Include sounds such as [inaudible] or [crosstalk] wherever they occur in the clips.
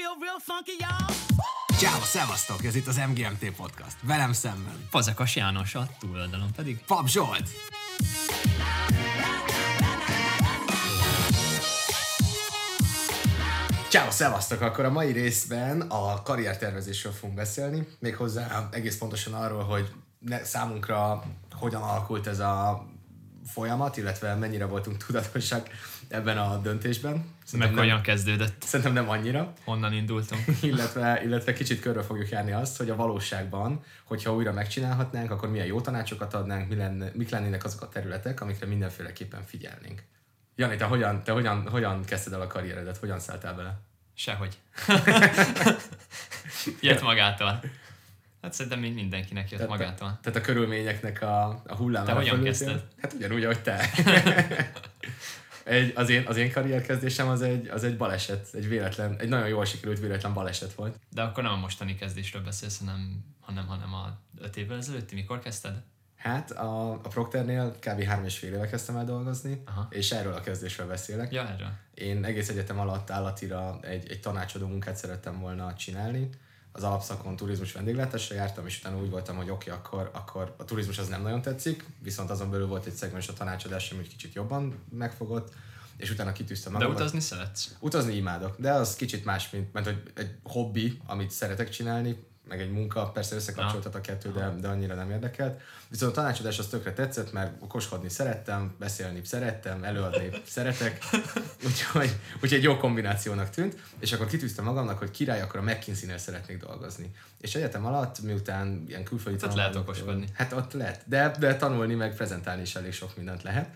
feel real funky, y'all. Ciao, szevasztok! Ez itt az MGMT Podcast. Velem szemben. Fazekas János, a túloldalon pedig. Pap Zsolt! Ciao, szevasztok! Akkor a mai részben a karriertervezésről fogunk beszélni, méghozzá egész pontosan arról, hogy ne, számunkra hogyan alakult ez a folyamat, illetve mennyire voltunk tudatosak ebben a döntésben. Meg hogyan kezdődött, szerintem nem annyira. honnan indultunk. [laughs] illetve, illetve kicsit körbe fogjuk járni azt, hogy a valóságban, hogyha újra megcsinálhatnánk, akkor milyen jó tanácsokat adnánk, mi lenne, mik lennének azok a területek, amikre mindenféleképpen figyelnénk. Jani, te hogyan, te hogyan, hogyan kezdted el a karrieredet? Hogyan szálltál bele? Sehogy. [laughs] jött magától. Hát szerintem még mindenkinek jött magától. Tehát a körülményeknek a, a hullámára Te hogyan kezdted? Hát ugyanúgy, ahogy te. [laughs] egy, az, én, az én karrierkezdésem az egy, az egy baleset, egy véletlen, egy nagyon jól sikerült véletlen baleset volt. De akkor nem a mostani kezdésről beszélsz, hanem, hanem, hanem a öt évvel ezelőtti, mikor kezdted? Hát a, a Procternél kb. három és fél éve kezdtem el dolgozni, Aha. és erről a kezdésről beszélek. Ja, erről. Én egész egyetem alatt állatira egy, egy tanácsadó munkát szerettem volna csinálni. Az alapszakon turizmus vendéglátásra jártam, és utána úgy voltam, hogy oké, okay, akkor, akkor a turizmus az nem nagyon tetszik, viszont azon belül volt egy szegmens a tanácsadás, ami kicsit jobban megfogott, és utána kitűztem De magam. utazni szeretsz? Utazni imádok, de az kicsit más, mint, mint hogy egy hobbi, amit szeretek csinálni, meg egy munka, persze összekapcsoltat a kettő, de, de annyira nem érdekelt. Viszont a tanácsadás az tökre tetszett, mert okoskodni szerettem, beszélni szerettem, előadni [laughs] szeretek, úgyhogy, úgyhogy egy jó kombinációnak tűnt, és akkor kitűztem magamnak, hogy király, akkor a McKinsey-nél szeretnék dolgozni. És egyetem alatt, miután ilyen külföldi Hát ott lehet okoskodni. Hát ott lehet, de, de tanulni meg prezentálni is elég sok mindent lehet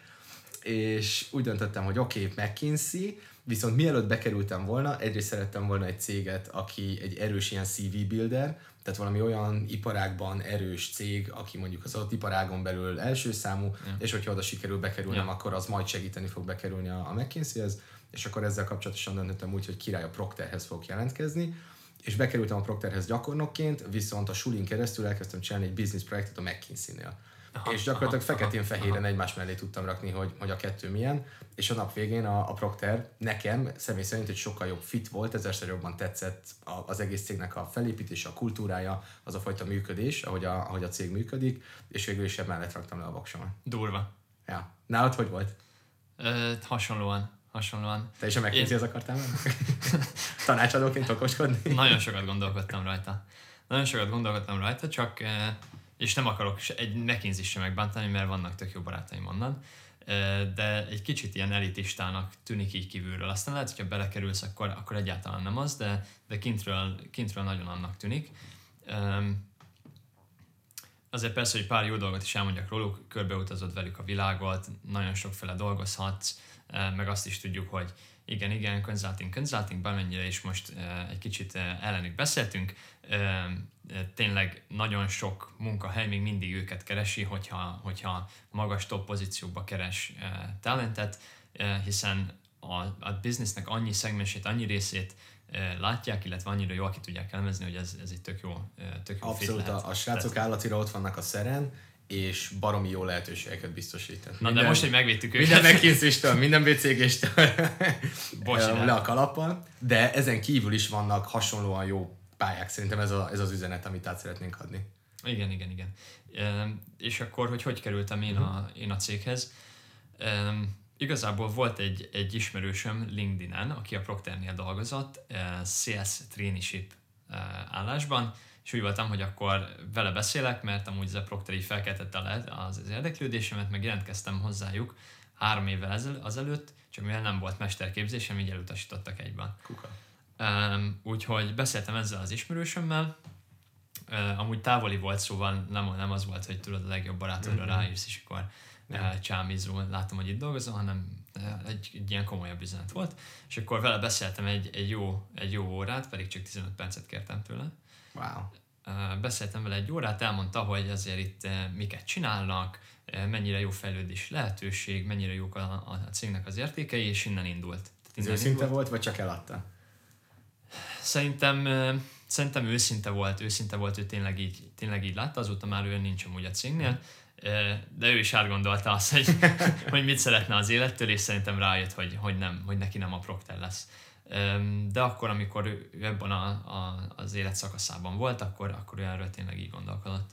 és úgy döntöttem, hogy oké, okay, McKinsey, viszont mielőtt bekerültem volna, egyrészt szerettem volna egy céget, aki egy erős ilyen CV builder, tehát valami olyan iparágban erős cég, aki mondjuk az adott iparágon belül első számú, ja. és hogyha oda sikerül bekerülnem, Ja. akkor az majd segíteni fog bekerülni a, a McKinsey-hez, és akkor ezzel kapcsolatosan döntöttem úgy, hogy király a Procterhez fog jelentkezni, és bekerültem a Procterhez gyakornokként, viszont a sulin keresztül elkezdtem csinálni egy business projektet a McKinsey-nél. Aha, és gyakorlatilag feketén-fehéren egymás mellé tudtam rakni, hogy, hogy a kettő milyen, és a nap végén a, a Procter nekem személy szerint egy sokkal jobb fit volt, ezerszer jobban tetszett a, az egész cégnek a felépítése, a kultúrája, az a fajta működés, ahogy a, ahogy a cég működik, és végül is emellett raktam le a voksomat. Durva. Ja. Nálad hogy volt? Ö, hasonlóan. Hasonlóan. Te is a McKinsey-hez akartál menni? [laughs] Tanácsadóként okoskodni? Nagyon sokat gondolkodtam rajta. Nagyon sokat gondolkodtam rajta, csak, és nem akarok egy McKinsey sem megbántani, mert vannak tök jó barátaim onnan, de egy kicsit ilyen elitistának tűnik így kívülről. Aztán lehet, hogyha belekerülsz, akkor, akkor egyáltalán nem az, de, de kintről, kintről nagyon annak tűnik. Azért persze, hogy pár jó dolgot is elmondjak róluk, körbeutazod velük a világot, nagyon sokféle dolgozhatsz, meg azt is tudjuk, hogy igen, igen, consulting, consulting, bármennyire is most egy kicsit ellenük beszéltünk, tényleg nagyon sok munkahely még mindig őket keresi, hogyha, hogyha magas top pozíciókba keres talentet, hiszen a, a businessnek annyi szegmensét, annyi részét látják, illetve annyira jól ki tudják elemezni, hogy ez, ez egy tök jó, tök jó Abszolút, a, a srácok állatira ott vannak a szeren, és baromi jó lehetőségeket biztosít. Na de most, hogy megvédtük őket. Minden McKinsey-stől, minden BCG-stől [laughs] le a kalappal, de ezen kívül is vannak hasonlóan jó pályák. Szerintem ez, a, ez az üzenet, amit át szeretnénk adni. Igen, igen, igen. Ehm, és akkor, hogy hogy kerültem én a, én a céghez? Ehm, igazából volt egy, egy ismerősöm LinkedIn-en, aki a Procternél dolgozott, eh, CS traineeship állásban, és úgy voltam, hogy akkor vele beszélek, mert amúgy ez a Procter így felkeltette le az, az érdeklődésemet, meg jelentkeztem hozzájuk három évvel ezel, azelőtt, csak mivel nem volt mesterképzésem, így elutasítottak egyben. Kuka. Um, úgyhogy beszéltem ezzel az ismerősömmel, uh, amúgy távoli volt, szóval nem, nem az volt, hogy tudod a legjobb barátodra Mhm. ráírsz, és akkor uh, csámizó, látom, hogy itt dolgozol, hanem uh, egy, egy ilyen komolyabb üzenet volt, és akkor vele beszéltem egy, egy, jó, egy jó órát, pedig csak 15 percet kértem tőle. Wow. Beszéltem vele egy órát, elmondta, hogy azért itt miket csinálnak, mennyire jó fejlődés lehetőség, mennyire jók a, a, cégnek az értékei, és innen indult. Ez őszinte volt, vagy csak eladta? Szerintem, szerintem őszinte volt, őszinte volt, ő tényleg így, tényleg így látta, azóta már ő nincs amúgy a cégnél, de ő is átgondolta azt, hogy, [laughs] hogy mit szeretne az élettől, és szerintem rájött, hogy, hogy, nem, hogy neki nem a Procter lesz. De akkor, amikor ő ebben a, a, az élet szakaszában volt, akkor, akkor ő erről tényleg így gondolkodott.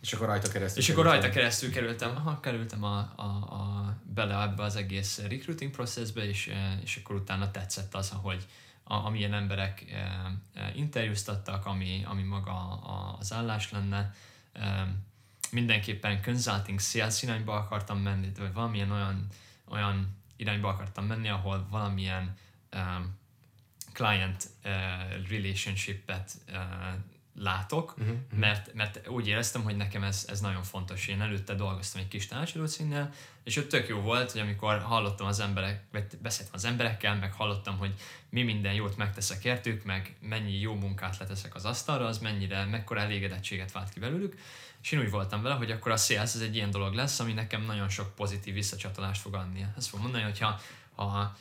És akkor rajta keresztül És akkor rajta keresztül kerültem, aha, kerültem a, a, a, bele ebbe az egész recruiting processbe, és, és akkor utána tetszett az, hogy a, amilyen emberek e, e, interjúztattak, ami, ami maga a, az állás lenne. E, mindenképpen consulting sales irányba akartam menni, vagy valamilyen olyan, olyan irányba akartam menni, ahol valamilyen um, client uh, relationship-et uh, látok, uh-huh, uh-huh. Mert, mert úgy éreztem, hogy nekem ez, ez nagyon fontos. Én előtte dolgoztam egy kis tanácsadó és ott tök jó volt, hogy amikor hallottam az emberek, vagy beszéltem az emberekkel, meg hallottam, hogy mi minden jót megteszek értük, meg mennyi jó munkát leteszek az asztalra, az mennyire, mekkora elégedettséget vált ki belőlük, és én úgy voltam vele, hogy akkor a sales ez egy ilyen dolog lesz, ami nekem nagyon sok pozitív visszacsatolást fog adni. Ezt fog mondani, hogyha ha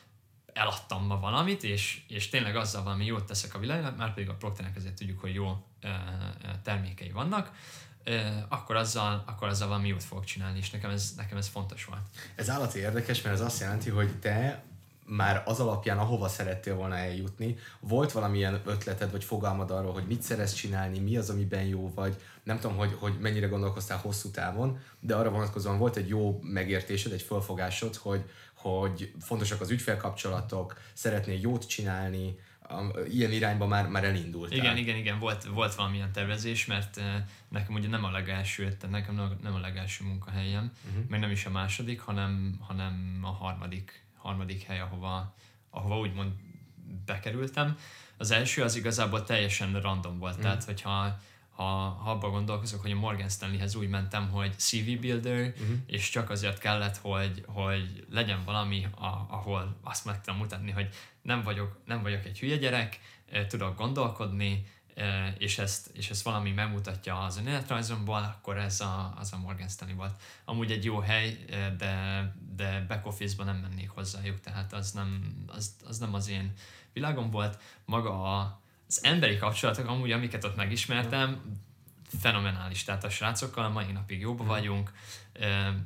eladtam ma valamit, és, és tényleg azzal valami jót teszek a világnak, már pedig a Procternek ezért tudjuk, hogy jó termékei vannak, akkor azzal, akkor azzal valami jót fogok csinálni, és nekem ez, nekem ez fontos volt. Ez állati érdekes, mert ez azt jelenti, hogy te már az alapján, ahova szerettél volna eljutni, volt valamilyen ötleted, vagy fogalmad arról, hogy mit szeretsz csinálni, mi az, amiben jó vagy, nem tudom, hogy, hogy mennyire gondolkoztál hosszú távon, de arra vonatkozóan volt egy jó megértésed, egy fölfogásod, hogy, hogy fontosak az ügyfélkapcsolatok, szeretnél jót csinálni, ilyen irányba már, már elindult. Igen, igen, igen, volt, volt valamilyen tervezés, mert nekem ugye nem a legelső, tehát nekem nem a legelső munkahelyem, uh-huh. meg nem is a második, hanem, hanem a harmadik, harmadik hely, ahova, ahova úgymond bekerültem. Az első az igazából teljesen random volt, uh-huh. tehát hogyha ha, ha abban gondolkozok, hogy a Morgan Stanleyhez úgy mentem, hogy CV builder, uh-huh. és csak azért kellett, hogy, hogy legyen valami, a, ahol azt meg tudom mutatni, hogy nem vagyok, nem vagyok egy hülye gyerek, tudok gondolkodni, és ezt, és ezt valami megmutatja az önéletrajzomból, akkor ez a, az a Morgan Stanley volt. Amúgy egy jó hely, de, de back office nem mennék hozzájuk, tehát az nem az, az nem az én világom volt. Maga a, az emberi kapcsolatok amúgy, amiket ott megismertem, fenomenális. Tehát a srácokkal mai napig jóba hmm. vagyunk,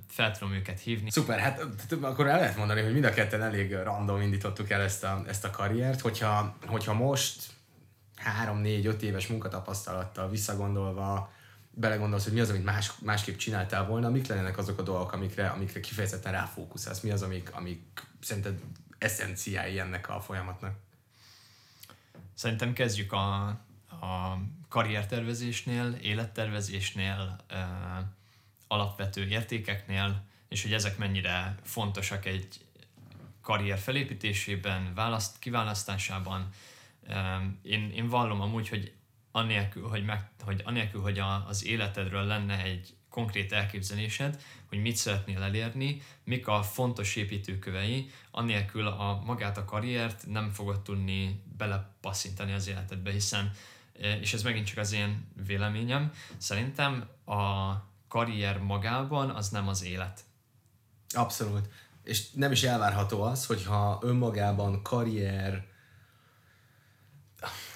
fel tudom őket hívni. Szuper, hát akkor el lehet mondani, hogy mind a ketten elég random indítottuk el ezt a, ezt a karriert, hogyha, hogyha most három, négy, öt éves munkatapasztalattal visszagondolva belegondolsz, hogy mi az, amit más, másképp csináltál volna, mik lennének azok a dolgok, amikre, amikre kifejezetten ráfókuszálsz, mi az, amik, amik szerinted eszenciái ennek a folyamatnak? Szerintem kezdjük a, a karriertervezésnél, élettervezésnél, ö, alapvető értékeknél, és hogy ezek mennyire fontosak egy karrier felépítésében, választ, kiválasztásában. Én, én vallom amúgy, hogy anélkül, hogy, meg, hogy, anélkül, hogy a, az életedről lenne egy konkrét elképzelésed, hogy mit szeretnél elérni, mik a fontos építőkövei, anélkül a magát a karriert nem fogod tudni belepasszintani az életedbe, hiszen, e, és ez megint csak az én véleményem, szerintem a karrier magában az nem az élet. Abszolút. És nem is elvárható az, hogyha önmagában karrier,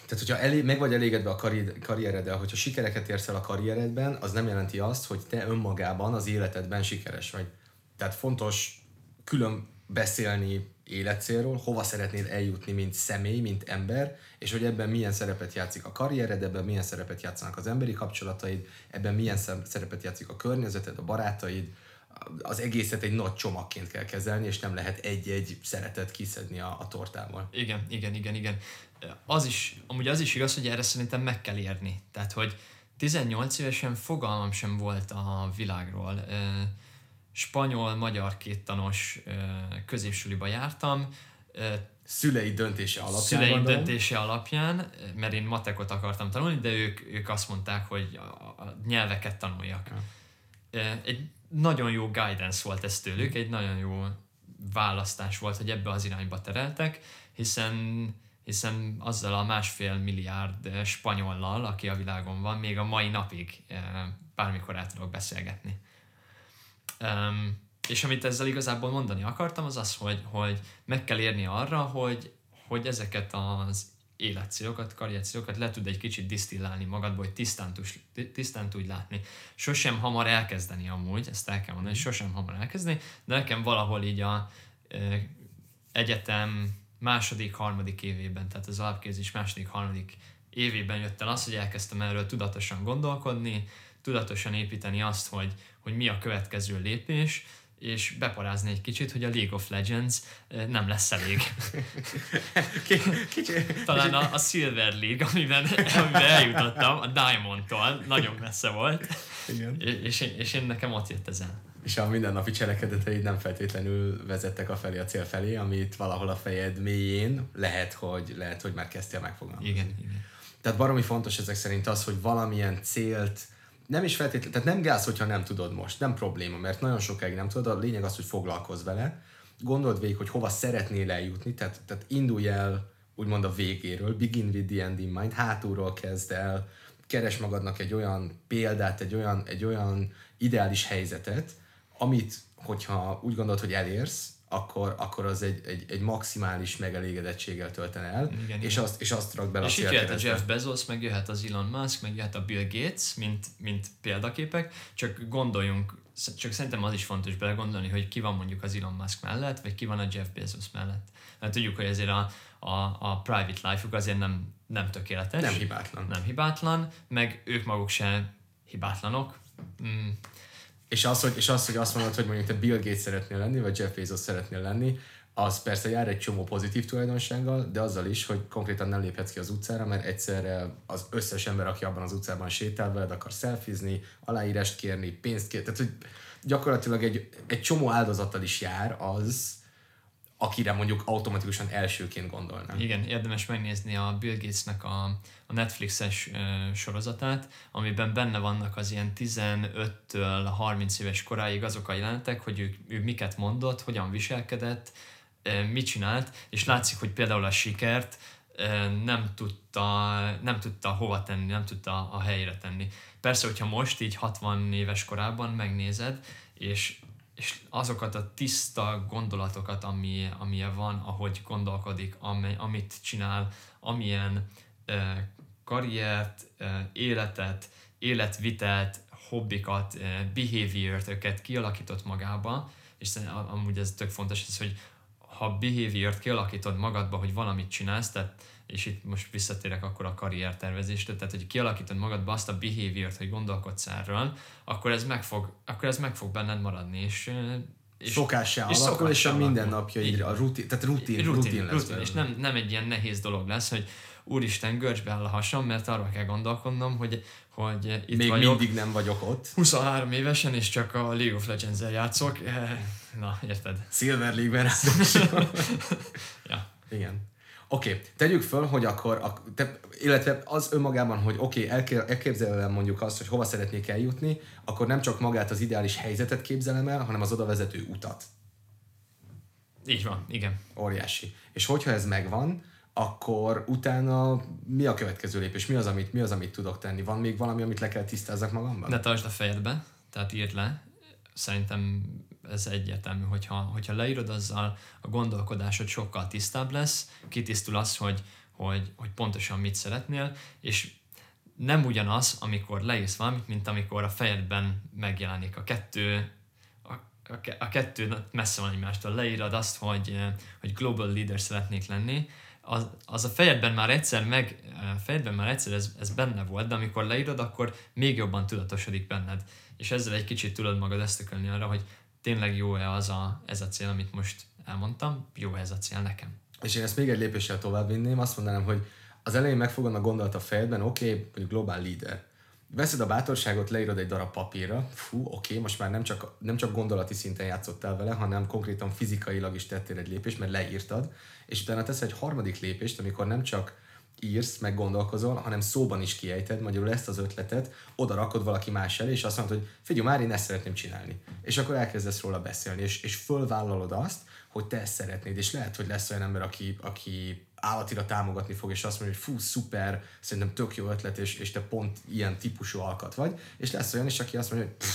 tehát, hogyha elé, meg vagy elégedve a karri- karriereddel, hogyha sikereket érsz el a karrieredben, az nem jelenti azt, hogy te önmagában az életedben sikeres vagy. Tehát fontos külön beszélni életcélról, hova szeretnéd eljutni, mint személy, mint ember, és hogy ebben milyen szerepet játszik a karriered, ebben milyen szerepet játszanak az emberi kapcsolataid, ebben milyen szerepet játszik a környezeted, a barátaid, az egészet egy nagy csomagként kell kezelni, és nem lehet egy-egy szeretet kiszedni a, a tortából. Igen, igen, igen, igen. Az is, amúgy az is igaz, hogy erre szerintem meg kell érni. Tehát, hogy 18 évesen fogalmam sem volt a világról. Spanyol-magyar kéttanos középsuliba jártam. Szülei döntése alapján. Szülei gondolom. döntése alapján, mert én matekot akartam tanulni, de ők, ők azt mondták, hogy a, a nyelveket tanuljak. Ja. Egy nagyon jó guidance volt ez tőlük, egy nagyon jó választás volt, hogy ebbe az irányba tereltek, hiszen hiszen azzal a másfél milliárd spanyollal, aki a világon van, még a mai napig bármikor el tudok beszélgetni. És amit ezzel igazából mondani akartam, az az, hogy, hogy meg kell érni arra, hogy, hogy ezeket az életcélokat, karriercélokat le tud egy kicsit disztillálni magadból, hogy tisztán, tudj, tisztán tudj látni. Sosem hamar elkezdeni amúgy, ezt el kell mondani, mm. sosem hamar elkezdeni, de nekem valahol így a e, egyetem második, harmadik évében, tehát az alapképzés második, harmadik évében jött el az, hogy elkezdtem erről tudatosan gondolkodni, tudatosan építeni azt, hogy, hogy mi a következő lépés, és beparázni egy kicsit, hogy a League of Legends eh, nem lesz elég. [laughs] Kicsi, Talán a, a Silver League, amiben, amiben eljutottam, a Diamond-tól, nagyon messze volt, Igen. És, én, és én nekem ott jött ezen. És a mindennapi cselekedeteid nem feltétlenül vezettek a felé a cél felé, amit valahol a fejed mélyén lehet, hogy, lehet, hogy már kezdtél megfogalmazni. Igen, igen. Tehát baromi fontos ezek szerint az, hogy valamilyen célt nem is feltétlenül, tehát nem gáz, hogyha nem tudod most, nem probléma, mert nagyon sokáig nem tudod, a lényeg az, hogy foglalkozz vele, gondold végig, hogy hova szeretnél eljutni, tehát, tehát indulj el úgymond a végéről, begin with the end in mind, hátulról kezd el, keres magadnak egy olyan példát, egy olyan, egy olyan ideális helyzetet, amit, hogyha úgy gondolod, hogy elérsz, akkor, akkor az egy, egy, egy maximális megelégedettséggel tölten el, igen, és, igen. Azt, és azt rak bele és a És jöhet a Jeff Bezos, meg jöhet az Elon Musk, meg jöhet a Bill Gates, mint, mint példaképek, csak gondoljunk, csak szerintem az is fontos belegondolni, hogy ki van mondjuk az Elon Musk mellett, vagy ki van a Jeff Bezos mellett. Mert tudjuk, hogy ezért a, a, a private life-uk azért nem, nem tökéletes. Nem hibátlan. Nem hibátlan, meg ők maguk se hibátlanok. Mm, és az, hogy, és az, hogy azt mondod, hogy mondjuk te Bill Gates szeretnél lenni, vagy Jeff Bezos szeretnél lenni, az persze jár egy csomó pozitív tulajdonsággal, de azzal is, hogy konkrétan nem léphetsz ki az utcára, mert egyszerre az összes ember, aki abban az utcában sétál veled, akar szelfizni, aláírást kérni, pénzt kérni. Tehát, hogy gyakorlatilag egy, egy csomó áldozattal is jár az, akire mondjuk automatikusan elsőként gondolnám. Igen, érdemes megnézni a Bill Gatesnek a, a Netflixes uh, sorozatát, amiben benne vannak az ilyen 15-től 30 éves koráig azok a jelentek, hogy ő, ő miket mondott, hogyan viselkedett, uh, mit csinált, és látszik, hogy például a sikert uh, nem tudta, nem tudta hova tenni, nem tudta a helyre tenni. Persze, hogyha most így 60 éves korában megnézed, és és azokat a tiszta gondolatokat, ami, amilyen van, ahogy gondolkodik, ami, amit csinál, amilyen uh, karriert, uh, életet, életvitelt, hobbikat, uh, behavior-öket kialakított magába, és amúgy ez tök fontos, ez, hogy ha behavior-t kialakítod magadba, hogy valamit csinálsz, tehát és itt most visszatérek akkor a karriertervezésre, tehát hogy kialakítod magadba azt a behavior hogy gondolkodsz erről, akkor ez meg fog, akkor ez meg fog benned maradni, és és, szokássá alakul, és a mindennapjaidra, a rutin, tehát rutin, rutin, rutin, lesz rutin és nem, nem egy ilyen nehéz dolog lesz, hogy úristen, görcsbe áll a hasam, mert arra kell gondolkodnom, hogy, hogy itt Még vagyok, mindig nem vagyok ott. 23 évesen, és csak a League of Legends-el játszok. [laughs] Na, érted? Silver League-ben [laughs] ja. Igen. Oké, okay, tegyük föl, hogy akkor, a, te, illetve az önmagában, hogy oké, okay, elképzelem mondjuk azt, hogy hova szeretnék eljutni, akkor nem csak magát az ideális helyzetet képzelem el, hanem az oda vezető utat. Így van, igen. Óriási. És hogyha ez megvan, akkor utána mi a következő lépés? Mi az, amit, mi az, amit tudok tenni? Van még valami, amit le kell tisztázzak magamban? Ne tartsd a fejedbe, tehát írd le. Szerintem ez egyértelmű, hogyha, hogyha leírod azzal, a gondolkodásod sokkal tisztább lesz, kitisztul az, hogy, hogy, hogy pontosan mit szeretnél, és nem ugyanaz, amikor leírsz valamit, mint amikor a fejedben megjelenik a kettő, a, a, a kettő messze van egymástól. Leírod azt, hogy, hogy global leader szeretnék lenni, az, az a fejedben már egyszer meg, fejedben már egyszer ez, ez benne volt, de amikor leírod, akkor még jobban tudatosodik benned. És ezzel egy kicsit tudod magad ösztökölni arra, hogy tényleg jó-e az a, ez a cél, amit most elmondtam, jó ez a cél nekem. És én ezt még egy lépéssel tovább vinném, azt mondanám, hogy az elején megfogom a gondolat a fejedben, oké, okay, mondjuk globál leader. Veszed a bátorságot, leírod egy darab papírra, fú, oké, okay, most már nem csak, nem csak gondolati szinten játszottál vele, hanem konkrétan fizikailag is tettél egy lépést, mert leírtad, és utána tesz egy harmadik lépést, amikor nem csak írsz, meg gondolkozol, hanem szóban is kiejted, magyarul ezt az ötletet oda rakod valaki más elé, és azt mondod, hogy figyelj, már én ezt szeretném csinálni. És akkor elkezdesz róla beszélni, és, és fölvállalod azt, hogy te ezt szeretnéd, és lehet, hogy lesz olyan ember, aki, aki állatira támogatni fog, és azt mondja, hogy fú, szuper, szerintem tök jó ötlet, és, és te pont ilyen típusú alkat vagy, és lesz olyan is, aki azt mondja, hogy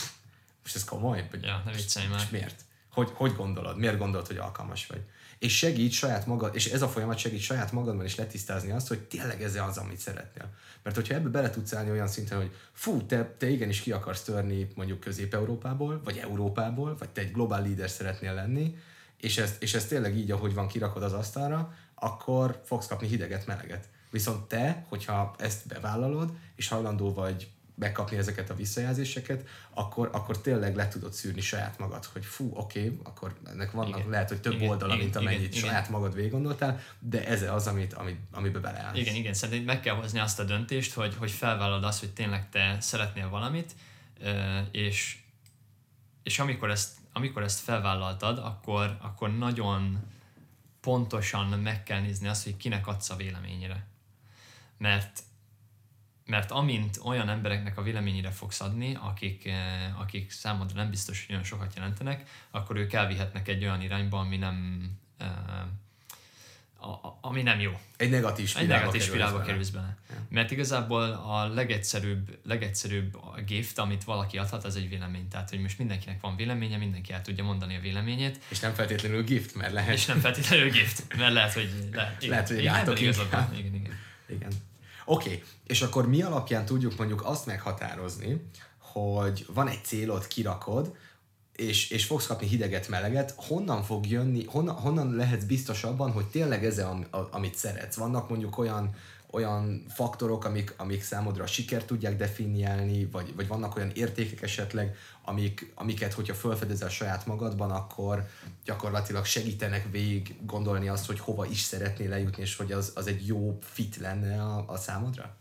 most ez komoly? Ja, ne viccelj már. miért? Hogy, hogy gondolod? Miért gondolod, hogy alkalmas vagy? és segít saját magad, és ez a folyamat segít saját magadban is letisztázni azt, hogy tényleg ez az, amit szeretnél. Mert hogyha ebbe bele tudsz állni olyan szinten, hogy fú, te, te igenis ki akarsz törni mondjuk Közép-Európából, vagy Európából, vagy te egy globál líder szeretnél lenni, és ezt, és ezt tényleg így, ahogy van, kirakod az asztalra, akkor fogsz kapni hideget, meleget. Viszont te, hogyha ezt bevállalod, és hajlandó vagy megkapni ezeket a visszajelzéseket, akkor, akkor tényleg le tudod szűrni saját magad, hogy fú, oké, okay, akkor ennek vannak igen. lehet, hogy több igen, oldala, igen, mint amennyit igen, saját igen. magad végig gondoltál, de ez az, amit, amit, amiben beleállsz. Igen, igen, szerintem meg kell hozni azt a döntést, hogy, hogy felvállalod azt, hogy tényleg te szeretnél valamit, és, és amikor ezt, amikor ezt felvállaltad, akkor, akkor nagyon pontosan meg kell nézni azt, hogy kinek adsz a véleményére. Mert mert amint olyan embereknek a véleményére fogsz adni, akik, eh, akik számodra nem biztos, hogy olyan sokat jelentenek, akkor ők elvihetnek egy olyan irányba, ami nem, eh, ami nem jó. Egy negatív spirálba, egy negatív spirálba kerülsz bele. Ja. Mert igazából a legegyszerűbb, legegyszerűbb gift, amit valaki adhat, az egy vélemény. Tehát, hogy most mindenkinek van véleménye, mindenki el tudja mondani a véleményét. És nem feltétlenül gift, mert lehet. És nem feltétlenül gift, mert lehet, hogy lehet, igen, lehet, hogy igen, igen, igen, igen, igen. igen. Oké, okay. és akkor mi alapján tudjuk mondjuk azt meghatározni, hogy van egy célod, kirakod, és, és fogsz kapni hideget, meleget, honnan fog jönni, honnan, honnan lehetsz biztos abban, hogy tényleg ez, a, amit szeretsz. Vannak mondjuk olyan, olyan faktorok, amik, amik számodra a sikert tudják definiálni, vagy, vagy vannak olyan értékek esetleg, amik, amiket, hogyha felfedezel saját magadban, akkor gyakorlatilag segítenek végig gondolni azt, hogy hova is szeretnél lejutni, és hogy az, az egy jó fit lenne a, a számodra?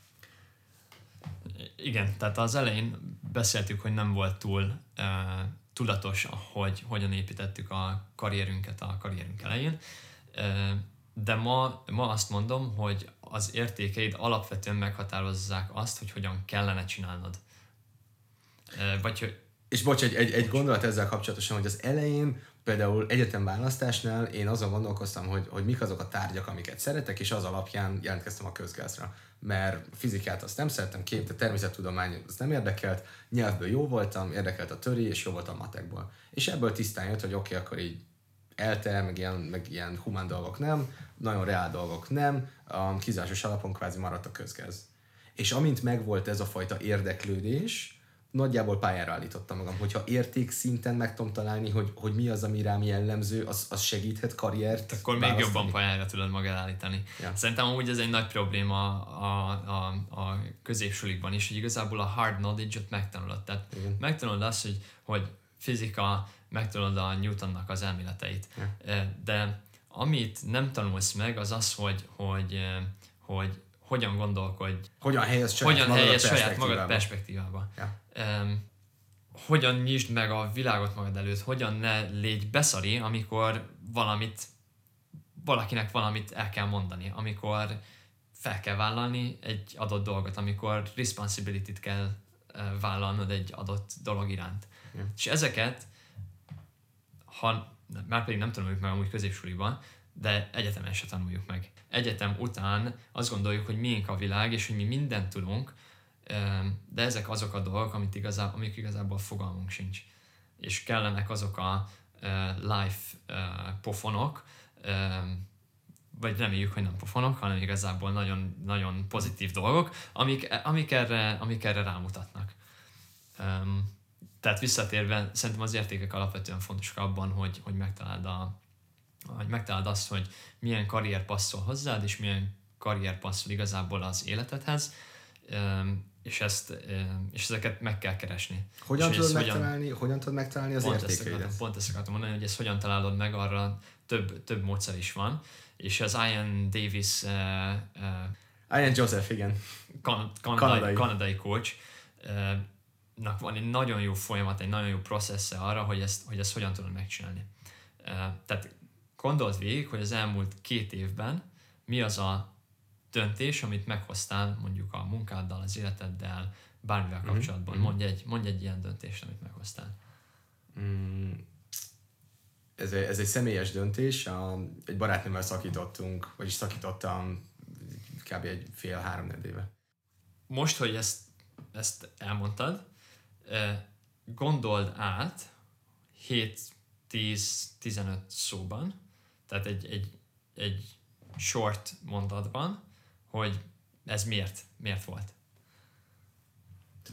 Igen, tehát az elején beszéltük, hogy nem volt túl uh, tudatos, hogy hogyan építettük a karrierünket a karrierünk elején, uh, de ma, ma azt mondom, hogy az értékeid alapvetően meghatározzák azt, hogy hogyan kellene csinálnod. Vagy hogy és bocs, egy, egy, egy gondolat ezzel kapcsolatosan, hogy az elején például egyetem választásnál én azon gondolkoztam, hogy, hogy mik azok a tárgyak, amiket szeretek, és az alapján jelentkeztem a közgázra. Mert fizikát azt nem szerettem, kép, természettudomány az nem érdekelt, nyelvből jó voltam, érdekelt a töri, és jó voltam matekból. És ebből tisztán jött, hogy oké, okay, akkor így elte, meg ilyen, meg ilyen humán dolgok nem, nagyon reál dolgok nem, a kizásos alapon kvázi maradt a közgáz. És amint megvolt ez a fajta érdeklődés, nagyjából pályára állítottam magam. Hogyha értékszinten meg tudom találni, hogy, hogy mi az, ami rám jellemző, az, az segíthet karriert Akkor még választani. jobban pályára tudod magad állítani. Ja. Szerintem úgy ez egy nagy probléma a, a, a középsulikban is, hogy igazából a hard knowledge-ot megtanulod. Tehát Igen. megtanulod azt, hogy, hogy fizika, megtanulod a Newtonnak az elméleteit. Ja. De amit nem tanulsz meg, az az, hogy, hogy, hogy hogyan gondolkodj. Hogyan helyez saját, hogyan magad, helyez saját magad perspektívába. Um, hogyan nyisd meg a világot magad előtt, hogyan ne légy beszari, amikor valamit, valakinek valamit el kell mondani, amikor fel kell vállalni egy adott dolgot, amikor responsibility-t kell vállalnod egy adott dolog iránt. Ja. És ezeket, ha már pedig nem tanuljuk meg amúgy középsuliban, de egyetemen se tanuljuk meg egyetem után azt gondoljuk, hogy miénk a világ, és hogy mi mindent tudunk, de ezek azok a dolgok, amit igazából, amik igazából fogalmunk sincs. És kellenek azok a life pofonok, vagy reméljük, hogy nem pofonok, hanem igazából nagyon, nagyon pozitív dolgok, amik, amik, erre, amik erre rámutatnak. Tehát visszatérve, szerintem az értékek alapvetően fontosak abban, hogy, hogy megtaláld a, hogy megtaláld azt, hogy milyen karrier passzol hozzád, és milyen karrier passzol igazából az életedhez, és, ezt, és ezeket meg kell keresni. Hogyan tudod megtalálni, hogyan, hogyan tudod megtalálni az pont értékeidet? Ezt pont ezt akartam mondani, hogy ezt hogyan találod meg, arra több, több módszer is van, és az Ian Davis uh, uh, Ian Joseph, igen. Kan- kanadai, kanadai. kanadai coach, uh, nak van egy nagyon jó folyamat, egy nagyon jó processze arra, hogy ezt, hogy ezt hogyan tudod megcsinálni. Tehát gondold végig, hogy az elmúlt két évben mi az a döntés, amit meghoztál mondjuk a munkáddal, az életeddel, bármivel mhm, kapcsolatban. Mm-hmm. Mondj, egy, mondj egy ilyen döntést, amit meghoztál. Mm, ez, egy, ez egy személyes döntés. A, egy barátnőmmel szakítottunk, vagyis szakítottam kb. egy fél-három éve. Most, hogy ezt, ezt elmondtad, gondold át 7-10-15 szóban, tehát egy, egy, egy short mondatban, hogy ez miért, miért volt.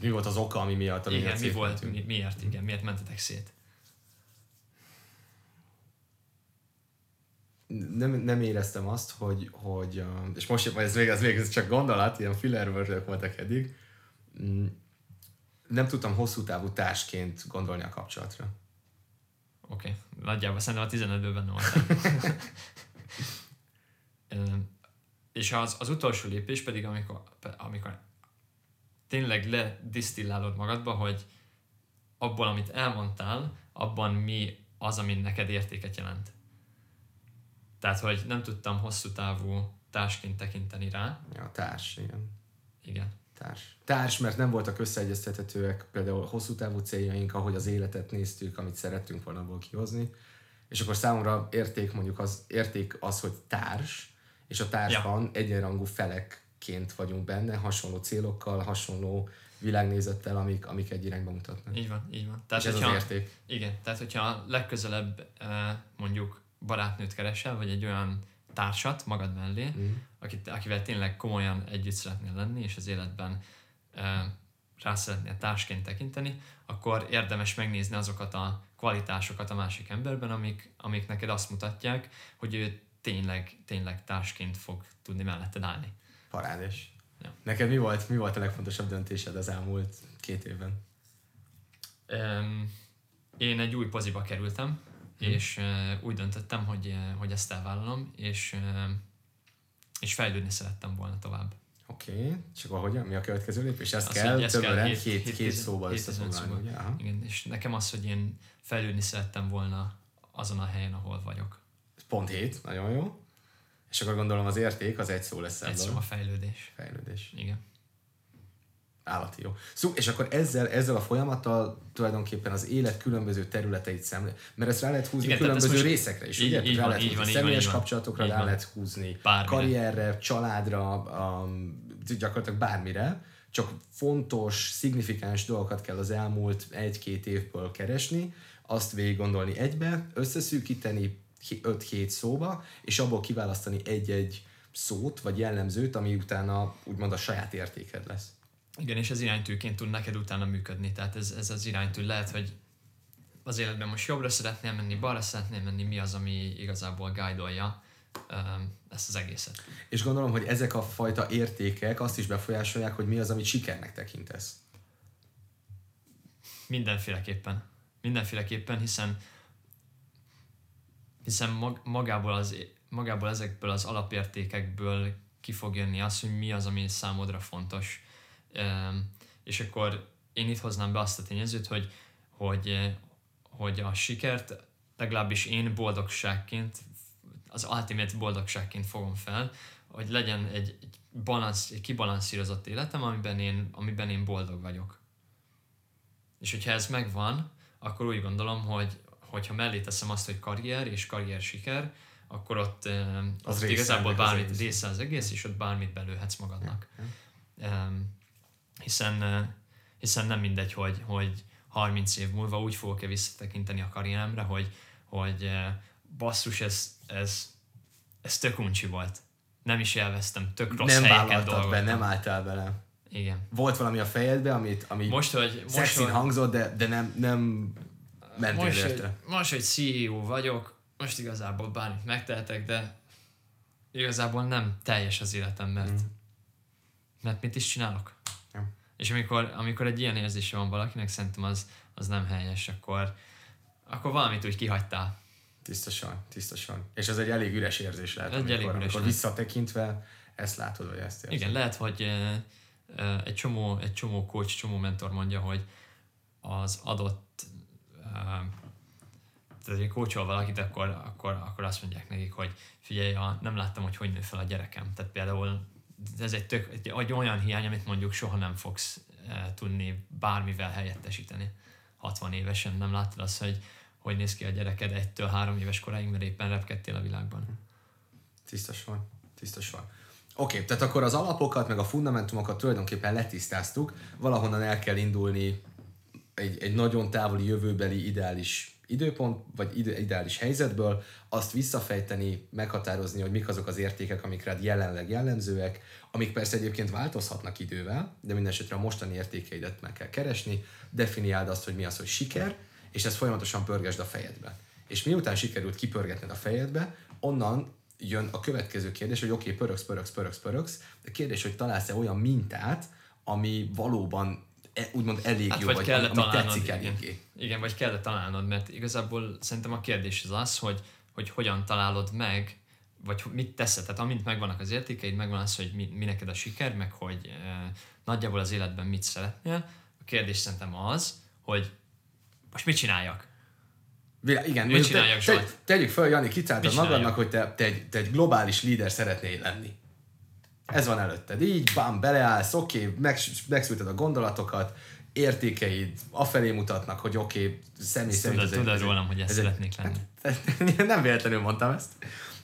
Mi volt az oka, ami miatt a Igen, mi volt, mi, miért, igen, miért mentetek szét? nem, nem éreztem azt, hogy, hogy és most ez még, ez még ez csak gondolat, ilyen filler voltak eddig, mm, nem tudtam hosszú távú társként gondolni a kapcsolatra. Oké, okay. nagyjából szerintem a 15-ből benne voltam. [laughs] és az, az utolsó lépés pedig, amikor, amikor tényleg ledisztillálod magadba, hogy abból, amit elmondtál, abban mi az, ami neked értéket jelent. Tehát, hogy nem tudtam hosszú távú társként tekinteni rá. Ja, társ, igen. Igen. Társ. Társ, mert nem voltak összeegyeztethetőek például hosszú távú céljaink, ahogy az életet néztük, amit szerettünk volna abból kihozni. És akkor számomra érték mondjuk az, érték az, hogy társ, és a társban ja. egyenrangú felekként vagyunk benne, hasonló célokkal, hasonló világnézettel, amik, amik egy irányba mutatnak. Így van, így van. Tehát, és ez hogyha, az érték. Igen, tehát hogyha legközelebb eh, mondjuk barátnőt keresel, vagy egy olyan társat magad mellé, mm. Akit, akivel tényleg komolyan együtt szeretnél lenni, és az életben rá szeretnél társként tekinteni, akkor érdemes megnézni azokat a kvalitásokat a másik emberben, amik, amik neked azt mutatják, hogy ő tényleg, tényleg társként fog tudni melletted állni. Parádés. Ja. Neked mi volt, mi volt a legfontosabb döntésed az elmúlt két évben? Um, én egy új poziba kerültem, hmm. és uh, úgy döntöttem, hogy, hogy ezt elvállalom, és, uh, és fejlődni szerettem volna tovább. Oké, okay. és akkor hogyan? Mi a következő lépés? Ezt Azt, kell többre, hét, hét, hét, hét szóval összefoglalni, Igen, és nekem az, hogy én fejlődni szerettem volna azon a helyen, ahol vagyok. Pont hét, nagyon jó. És akkor gondolom az érték az egy szó lesz ebből. Egy szó a fejlődés. Fejlődés. Igen állati jó. Szó, és akkor ezzel, ezzel a folyamattal tulajdonképpen az élet különböző területeit szemlé, mert ezt rá lehet húzni Igen, különböző részekre is, így, ugye? Így rá van, lehet húzni van, személyes van, kapcsolatokra, rá lehet húzni Bármire. karrierre, családra, um, gyakorlatilag bármire, csak fontos, szignifikáns dolgokat kell az elmúlt egy-két évből keresni, azt végig gondolni egybe, összeszűkíteni 5-7 szóba, és abból kiválasztani egy-egy szót, vagy jellemzőt, ami utána úgymond a saját értéked lesz. Igen, és ez iránytűként tud neked utána működni. Tehát ez, ez az iránytű lehet, hogy az életben most jobbra szeretnél menni, balra szeretnél menni, mi az, ami igazából guide ezt az egészet. És gondolom, hogy ezek a fajta értékek azt is befolyásolják, hogy mi az, amit sikernek tekintesz. Mindenféleképpen. Mindenféleképpen, hiszen hiszen mag, magából, az, magából ezekből az alapértékekből ki fog jönni az, hogy mi az, ami számodra fontos és akkor én itt hoznám be azt a tényezőt, hogy, hogy, hogy a sikert legalábbis én boldogságként, az ultimate boldogságként fogom fel, hogy legyen egy, egy, balansz, egy kibalanszírozott életem, amiben én, amiben én boldog vagyok. És hogyha ez megvan, akkor úgy gondolom, hogy hogyha mellé teszem azt, hogy karrier és karrier siker, akkor ott, az ott igazából bármit az része az egész, és ott bármit belőhetsz magadnak. Ja, ja hiszen, hiszen nem mindegy, hogy, hogy 30 év múlva úgy fogok-e visszatekinteni a karrieremre, hogy, hogy basszus, ez, ez, ez tök uncsi volt. Nem is elvesztem, tök rossz nem helyeken be, nem álltál bele. Igen. Volt valami a fejedbe, amit, ami most, hogy, most, hogy, hangzott, de, de nem, nem mentél most, érte. Hogy, most, hogy CEO vagyok, most igazából bármit megtehetek, de igazából nem teljes az életem, mert, mm. mert mit is csinálok? És amikor, amikor egy ilyen érzése van valakinek, szerintem az, az nem helyes, akkor, akkor valamit úgy kihagytál. Tisztosan, tisztosan. És ez egy elég üres érzés lehet, egy amikor, elég üres amikor visszatekintve ezt látod, vagy ezt érzed. Igen, lehet, hogy egy csomó, egy csomó coach, csomó mentor mondja, hogy az adott tehát, hogy coachol valakit, akkor, akkor, akkor azt mondják nekik, hogy figyelj, nem láttam, hogy hogy nő fel a gyerekem. Tehát például ez egy, tök, egy, olyan hiány, amit mondjuk soha nem fogsz e, tudni bármivel helyettesíteni 60 évesen. Nem láttad azt, hogy hogy néz ki a gyereked egytől három éves koráig, mert éppen repkedtél a világban. Tisztos van, tisztos van. Oké, okay, tehát akkor az alapokat, meg a fundamentumokat tulajdonképpen letisztáztuk, valahonnan el kell indulni egy, egy nagyon távoli jövőbeli ideális időpont, vagy ide, ideális helyzetből, azt visszafejteni, meghatározni, hogy mik azok az értékek, amik rád jelenleg jellemzőek, amik persze egyébként változhatnak idővel, de minden esetre a mostani értékeidet meg kell keresni, definiáld azt, hogy mi az, hogy siker, és ezt folyamatosan pörgesd a fejedbe. És miután sikerült kipörgetned a fejedbe, onnan jön a következő kérdés, hogy oké, okay, pöröksz, pöröksz, pöröksz, pöröksz, de kérdés, hogy találsz-e olyan mintát, ami valóban úgymond elég hát, jó, vagy, vagy kell ami tetszik eléggé. Igen, vagy kell találnod, mert igazából szerintem a kérdés az az, hogy, hogy hogyan találod meg, vagy mit teszed, tehát amint megvannak az értékeid, megvan az, hogy mi, mi neked a siker, meg hogy e, nagyjából az életben mit szeretnél. A kérdés szerintem az, hogy most mit csináljak? Igen, mit csináljak, te, te, tegyük fel, Jani, kitáltad magadnak, hogy te, te, egy, te egy globális líder szeretnél lenni. Ez van előtted. Így, bám, beleállsz, oké, okay, meg, megszülted a gondolatokat, értékeid afelé mutatnak, hogy oké, okay, személy szerint... Tudod, tudod rólam, hogy ezt szeretnék lenni. Nem véletlenül mondtam ezt.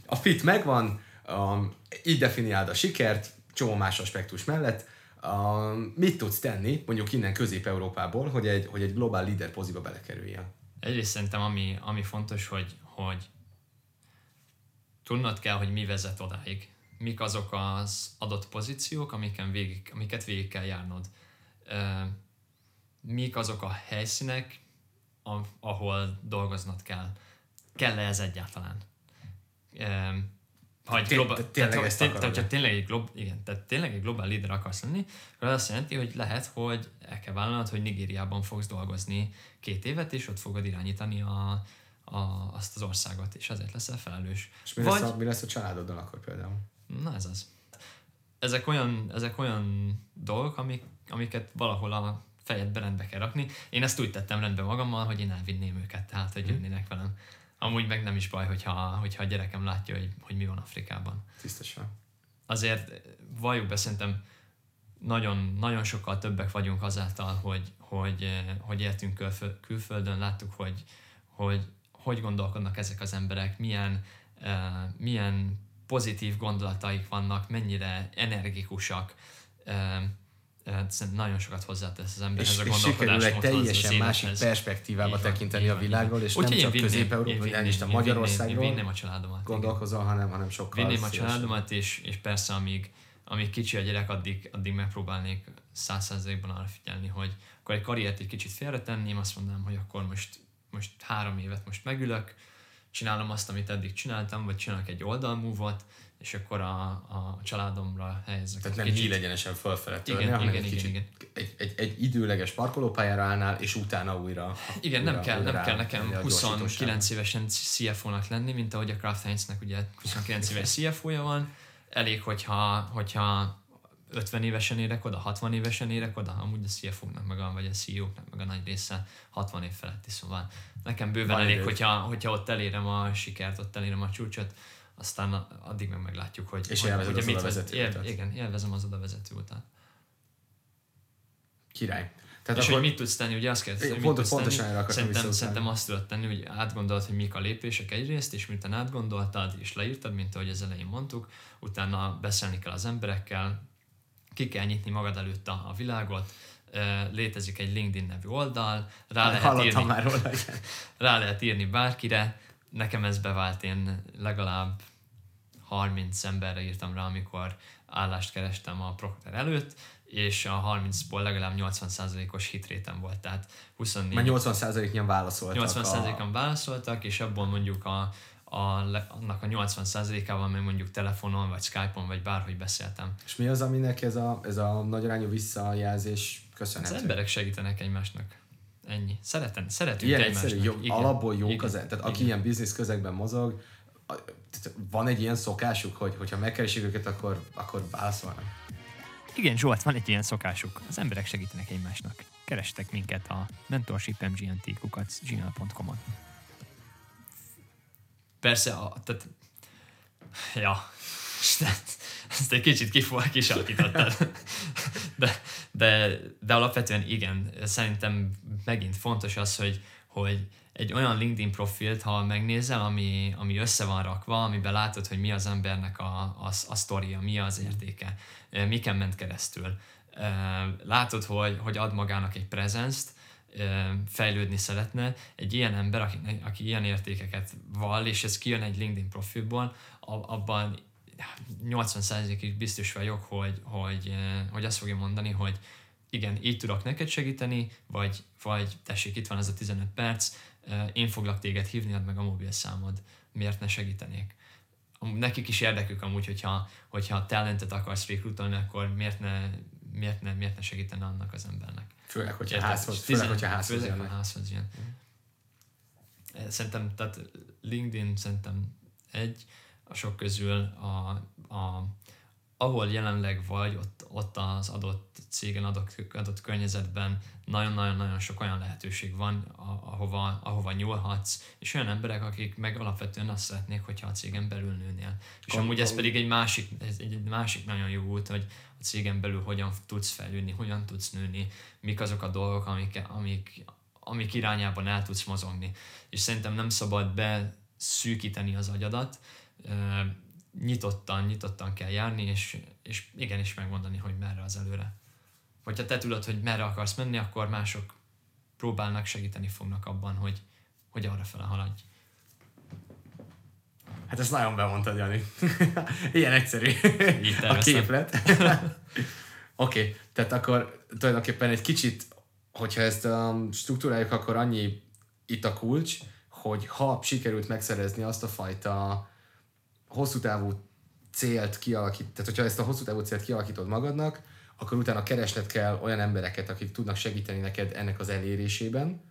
A fit megvan, um, így definiáld a sikert, csomó más aspektus mellett, um, mit tudsz tenni, mondjuk innen Közép-Európából, hogy egy, hogy egy globál líder poziba belekerüljön? Egyrészt szerintem ami, ami fontos, hogy, hogy tudnod kell, hogy mi vezet odáig. Mik azok az adott pozíciók, amiken végig, amiket végig kell járnod. Mik azok a helyszínek, ahol dolgoznod kell. Kell-e ez egyáltalán? ha egy global, tehát, tényleg tehát, tehát, tehát, tényleg egy glob, igen, tehát tényleg egy globál líder akarsz lenni, akkor az azt jelenti, hogy lehet, hogy el kell vállalnod, hogy Nigériában fogsz dolgozni két évet, és ott fogod irányítani a, a, azt az országot, és azért leszel felelős. És mi, Vagy, lesz, a, mi lesz a családoddal akkor például? Na ez az. Ezek olyan, ezek olyan dolgok, amik, amiket valahol a fejedbe rendbe kell rakni. Én ezt úgy tettem rendbe magammal, hogy én elvinném őket, tehát hogy mhm. jönnének velem. Amúgy meg nem is baj, hogyha, hogyha a gyerekem látja, hogy, hogy mi van Afrikában. Tisztesen. Azért valljuk be, szerintem nagyon, nagyon sokkal többek vagyunk azáltal, hogy, hogy, hogy éltünk külföldön, láttuk, hogy, hogy hogy gondolkodnak ezek az emberek, milyen, uh, milyen pozitív gondolataik vannak, mennyire energikusak. Szerintem nagyon sokat hozzátesz az emberhez a gondolkodás. És egy teljesen másik perspektívába tekinteni a világról, és nem csak Közép-Európa, nem is a Magyarországról vinném a családomat. gondolkozol, hanem, hanem sokkal Vinném a családomat, és, és persze amíg, amíg kicsi a gyerek, addig, addig megpróbálnék száz százalékban arra figyelni, hogy akkor egy karriert egy kicsit félretenném, azt mondanám, hogy akkor most, most három évet most megülök, csinálom azt, amit eddig csináltam, vagy csinálok egy oldalmúvot, és akkor a, a családomra helyezek. Tehát nem kicsit... egyenesen fölfele törni, igen, igen, egy, igen, igen. Egy, egy, egy, időleges parkolópályára állnál, és utána újra... Igen, újra, nem kell, újra nem kell nekem 29 évesen CFO-nak lenni, mint ahogy a Kraft Heinznek ugye 29 éves [laughs] CFO-ja van. Elég, hogyha, hogyha 50 évesen érek oda, 60 évesen érek oda, amúgy a CFO-knak, meg a, vagy a CEO-knak, meg a nagy része 60 év feletti, szóval nekem bőven Van elég, hogyha, hogyha ott elérem a sikert, ott elérem a csúcsot, aztán addig meg meglátjuk, hogy... És hogy, élvezed hogy az oda vezető él, Igen, élvezem az oda vezető utat. Király. Tehát és akkor... hogy mit tudsz tenni, ugye azt kérdezted, hogy mit tudsz pontosan tenni. Szerintem, szerintem azt tudod tenni, hogy átgondolod, hogy mik a lépések egyrészt, és miután átgondoltad és leírtad, mint ahogy az elején mondtuk, utána beszélni kell az emberekkel, ki kell nyitni magad előtt a, a világot, létezik egy LinkedIn nevű oldal, rá lehet, írni, már róla, [laughs] rá lehet írni bárkire, nekem ez bevált, én legalább 30 emberre írtam rá, amikor állást kerestem a Procter előtt, és a 30-ból legalább 80%-os hitrétem volt, tehát 24... Mert 80%-nyian válaszoltak. 80%-an a... válaszoltak, és abból mondjuk a, a, annak a 80%-ával még mondjuk telefonon, vagy Skype-on, vagy bárhogy beszéltem. És mi az, aminek ez a, ez a nagyarányú visszajelzés köszönhető? Az emberek segítenek egymásnak. Ennyi. Szeretem, szeretünk ilyen egymásnak. Egyszerű, jó, Igen. alapból jók Igen. az, tehát Igen. aki ilyen biznisz közegben mozog, van egy ilyen szokásuk, hogy hogyha megkeresik őket, akkor, akkor válaszolnak. Igen, Zsolt, van egy ilyen szokásuk. Az emberek segítenek egymásnak. Kerestek minket a mentorshipmgnt.gmail.com-on. Persze, a, tehát, ja, ezt egy kicsit kifog, kisarkítottad. De, de, de alapvetően igen, szerintem megint fontos az, hogy, hogy egy olyan LinkedIn profilt, ha megnézel, ami, ami össze van rakva, amiben látod, hogy mi az embernek a, a, a sztoria, mi az értéke, miken ment keresztül. Látod, hogy, hogy ad magának egy prezenzt, fejlődni szeretne, egy ilyen ember, aki, aki ilyen értékeket val, és ez kijön egy LinkedIn profilból, abban 80%-ig biztos vagyok, hogy, hogy, hogy azt fogja mondani, hogy igen, így tudok neked segíteni, vagy, vagy tessék, itt van ez a 15 perc, én foglak téged hívni, add meg a mobil számod, miért ne segítenék. nekik is érdekük amúgy, hogyha, hogyha talentet akarsz rekrutolni, akkor miért ne, miért ne, miért ne segítene annak az embernek. Főleg, hogyha házhoz, főleg, hogyha házhoz főleg, jönnek. házhoz jön. Mm. Szerintem, tehát LinkedIn szerintem egy, a sok közül a, a ahol jelenleg vagy, ott, ott az adott cégen, adott, adott környezetben nagyon-nagyon-nagyon sok olyan lehetőség van, ahova, ahova nyúlhatsz, és olyan emberek, akik meg alapvetően azt szeretnék, hogyha a cégen belül nőnél. És amúgy ez pedig egy másik, ez egy másik nagyon jó út, hogy a cégen belül hogyan tudsz fejlődni, hogyan tudsz nőni, mik azok a dolgok, amik, amik, amik irányában el tudsz mozogni. És szerintem nem szabad beszűkíteni az agyadat, nyitottan, nyitottan kell járni, és, és igenis megmondani, hogy merre az előre. Vagy ha te tudod, hogy merre akarsz menni, akkor mások próbálnak, segíteni fognak abban, hogy, hogy arra fele haladj. Hát ezt nagyon bemondtad, Jani. [laughs] Ilyen egyszerű a képlet. [laughs] Oké, okay, tehát akkor tulajdonképpen egy kicsit, hogyha ezt um, struktúráljuk, akkor annyi itt a kulcs, hogy ha sikerült megszerezni azt a fajta hosszú távú célt kialakít, tehát hogyha ezt a hosszú távú célt kialakítod magadnak, akkor utána keresned kell olyan embereket, akik tudnak segíteni neked ennek az elérésében.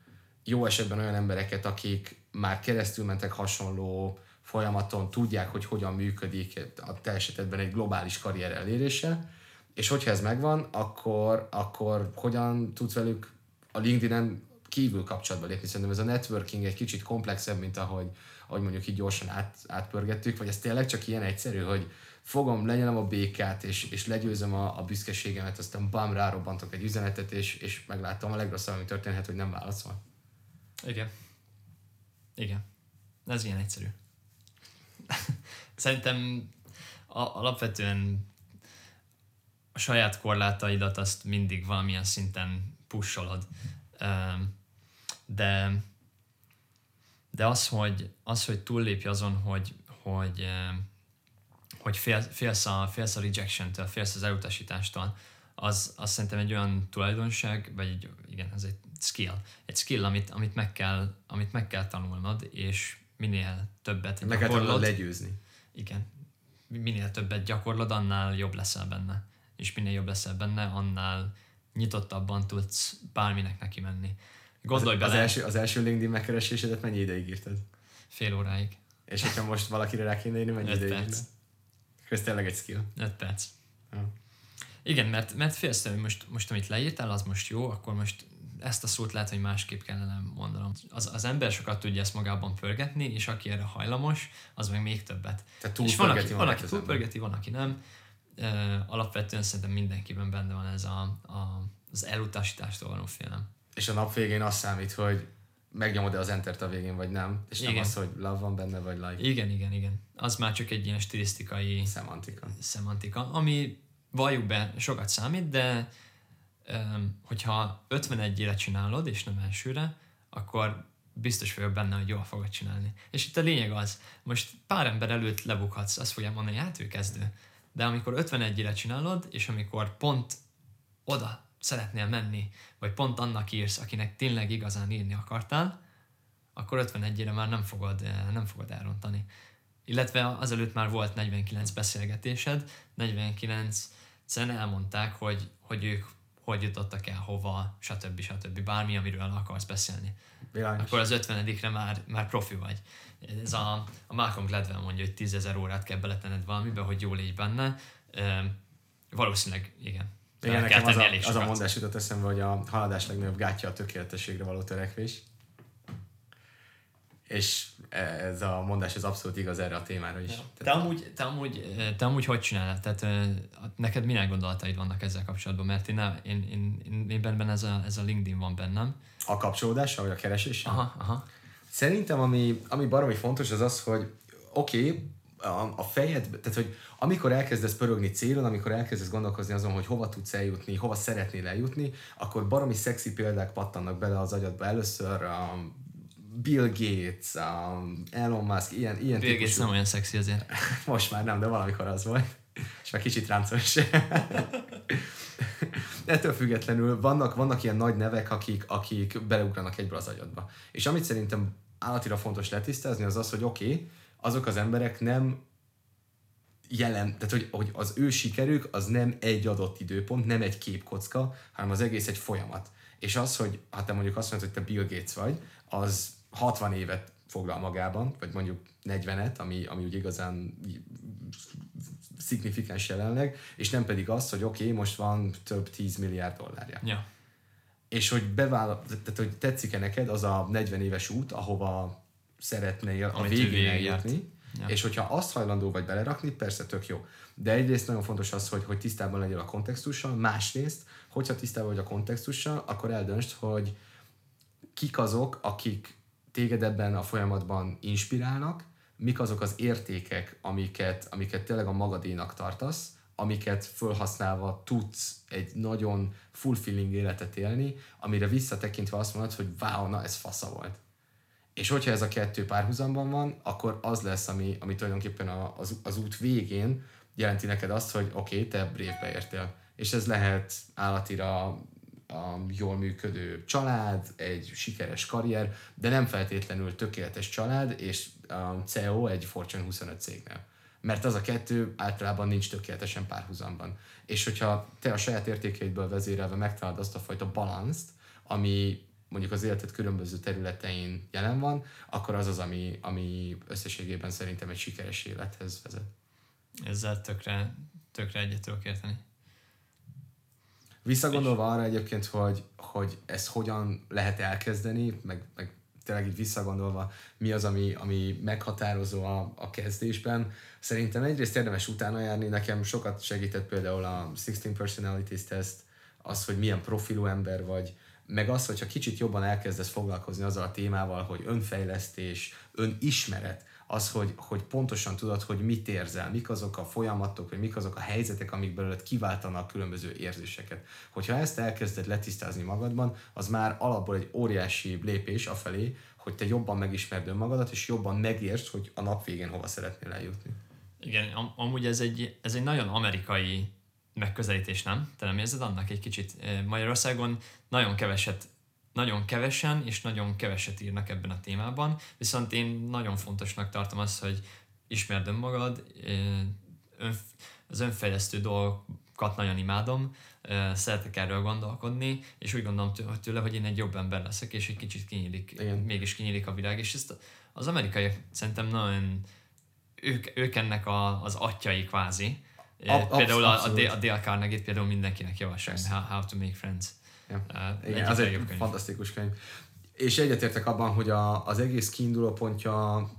Jó esetben olyan embereket, akik már keresztül mentek hasonló folyamaton, tudják, hogy hogyan működik a te esetedben egy globális karrier elérése, és hogyha ez megvan, akkor, akkor hogyan tudsz velük a LinkedIn-en kívül kapcsolatba lépni. Szerintem ez a networking egy kicsit komplexebb, mint ahogy, ahogy mondjuk így gyorsan át, átpörgettük, vagy ez tényleg csak ilyen egyszerű, hogy fogom, lenyelem a békát, és, és legyőzöm a, a büszkeségemet, aztán bám, rárobbantok egy üzenetet, és, és megláttam a legrosszabb, ami történhet, hogy nem válaszol. Igen. Igen. Ez ilyen egyszerű. [laughs] Szerintem a, alapvetően a saját korlátaidat azt mindig valamilyen szinten pusolod. De de az, hogy, az, hogy túllépj azon, hogy, hogy, eh, hogy fél, félsz, a, félsz a rejection-től, félsz az elutasítástól, az, az szerintem egy olyan tulajdonság, vagy egy, igen, ez egy skill. Egy skill, amit, amit, meg, kell, amit meg kell tanulnod, és minél többet meg gyakorlod. legyőzni. Igen. Minél többet gyakorlod, annál jobb leszel benne. És minél jobb leszel benne, annál nyitottabban tudsz bárminek neki menni. Gondolj az, bele. Az első, az első LinkedIn megkeresésedet mennyi ideig írtad? Fél óráig. És hogyha most valakire rá kéne írni, mennyi Öt ideig? perc. Ez tényleg egy skill. Öt perc. Ja. Igen, mert, mert félsz, hogy most, most amit leírtál, az most jó, akkor most ezt a szót lehet, hogy másképp kellene mondanom. Az, az ember sokat tudja ezt magában pörgetni, és aki erre hajlamos, az meg még többet. Tehát és van, aki, van, aki túlpörgeti, van, aki nem. Uh, alapvetően szerintem mindenkiben benne van ez a, a, az elutasítástól való félelem és a nap végén azt számít, hogy megnyomod-e az enter a végén, vagy nem, és igen. nem az, hogy love van benne, vagy like. Igen, igen, igen. Az már csak egy ilyen stilisztikai szemantika. szemantika, ami valljuk be sokat számít, de um, hogyha 51-ére csinálod, és nem elsőre, akkor biztos vagyok benne, hogy jól fogod csinálni. És itt a lényeg az, most pár ember előtt lebukhatsz, azt fogja mondani, hát ő kezdő. De amikor 51-re csinálod, és amikor pont oda szeretnél menni, vagy pont annak írsz, akinek tényleg igazán írni akartál, akkor 51-re már nem fogod, eh, nem fogod elrontani. Illetve azelőtt már volt 49 beszélgetésed, 49-en elmondták, hogy, hogy ők hogy jutottak el hova, stb. stb. Bármi, amiről akarsz beszélni. Bilányos. Akkor az 50 már, már profi vagy. Ez a, a Malcolm Gladwell mondja, hogy 10 órát kell beletenned valamibe, hogy jól légy benne. E, valószínűleg igen, igen, nekem az a, az a mondás jutott eszembe, hogy a haladás legnagyobb gátja a tökéletességre való törekvés. És ez a mondás ez abszolút igaz erre a témára is. Ja. Te, amúgy, te, amúgy, te amúgy hogy csinálod? Tehát neked milyen gondolataid vannak ezzel kapcsolatban? Mert én, én, én, én, én bennem ez a, ez a LinkedIn van bennem. A kapcsolódása, vagy a kereséssel? Aha, aha. Szerintem ami, ami baromi fontos az az, hogy oké, okay, a, a fejed, tehát hogy amikor elkezdesz pörögni célon, amikor elkezdesz gondolkozni azon, hogy hova tudsz eljutni, hova szeretnél eljutni, akkor baromi szexi példák pattannak bele az agyadba. Először a Bill Gates, a Elon Musk, ilyen, ilyen Bill Gates nem olyan szexi azért. [laughs] Most már nem, de valamikor az volt. És már kicsit ráncos. [laughs] Ettől függetlenül vannak, vannak ilyen nagy nevek, akik, akik beleugranak egyből az agyadba. És amit szerintem állatira fontos letisztázni, az az, hogy oké, okay, azok az emberek nem jelen, tehát hogy, hogy az ő sikerük az nem egy adott időpont, nem egy képkocka, hanem az egész egy folyamat. És az, hogy ha te mondjuk azt mondod, hogy te Bill Gates vagy, az 60 évet foglal magában, vagy mondjuk 40-et, ami, ami úgy igazán szignifikáns jelenleg, és nem pedig az, hogy oké, okay, most van több 10 milliárd dollárja. Ja. És hogy bevállal, tehát hogy tetszik-e neked az a 40 éves út, ahova szeretnél a végén eljutni, Ja. és hogyha azt hajlandó vagy belerakni, persze tök jó. De egyrészt nagyon fontos az, hogy, hogy tisztában legyél a kontextussal, másrészt, hogyha tisztában vagy a kontextussal, akkor eldöntsd, hogy kik azok, akik téged ebben a folyamatban inspirálnak, mik azok az értékek, amiket, amiket tényleg a magadénak tartasz, amiket felhasználva tudsz egy nagyon fulfilling életet élni, amire visszatekintve azt mondod, hogy wow, na ez fasza volt. És hogyha ez a kettő párhuzamban van, akkor az lesz, ami, ami tulajdonképpen a, az, az út végén jelenti neked azt, hogy oké, okay, te brévbe értél. És ez lehet állatira a jól működő család, egy sikeres karrier, de nem feltétlenül tökéletes család, és a CEO egy Fortune 25 cégnél. Mert az a kettő általában nincs tökéletesen párhuzamban. És hogyha te a saját értékeidből vezérelve megtalálod azt a fajta balanszt, ami mondjuk az életed különböző területein jelen van, akkor az az, ami, ami összességében szerintem egy sikeres élethez vezet. Ezzel tökre, tökre egyet tudok érteni. Visszagondolva arra egyébként, hogy, hogy ezt hogyan lehet elkezdeni, meg, meg tényleg így visszagondolva, mi az, ami, ami meghatározó a, a kezdésben, szerintem egyrészt érdemes utána járni, nekem sokat segített például a 16 Personalities Test, az, hogy milyen profilú ember vagy, meg az, hogyha kicsit jobban elkezdesz foglalkozni azzal a témával, hogy önfejlesztés, önismeret, az, hogy, hogy pontosan tudod, hogy mit érzel, mik azok a folyamatok, vagy mik azok a helyzetek, amik belőled kiváltanak különböző érzéseket. Hogyha ezt elkezded letisztázni magadban, az már alapból egy óriási lépés afelé, hogy te jobban megismerd önmagadat, és jobban megértsd, hogy a nap végén hova szeretnél eljutni. Igen, am- amúgy ez egy, ez egy nagyon amerikai megközelítés, nem? Te nem érzed annak egy kicsit? Magyarországon nagyon keveset nagyon kevesen és nagyon keveset írnak ebben a témában, viszont én nagyon fontosnak tartom azt, hogy ismerd önmagad, ön, az önfejlesztő dolgokat nagyon imádom, szeretek erről gondolkodni, és úgy gondolom tő- tőle, hogy én egy jobb ember leszek, és egy kicsit kinyílik, Igen. mégis kinyílik a világ, és ezt az amerikaiak szerintem nagyon ők, ők ennek a, az atyai kvázi. Ab- például a, a, a Dale Carnegie-t például mindenkinek javaslom, how, how to make friends. Ja. Uh, Igen, az egy fantasztikus könyv. És egyetértek abban, hogy a, az egész kiinduló pontja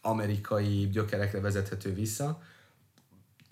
amerikai gyökerekre vezethető vissza.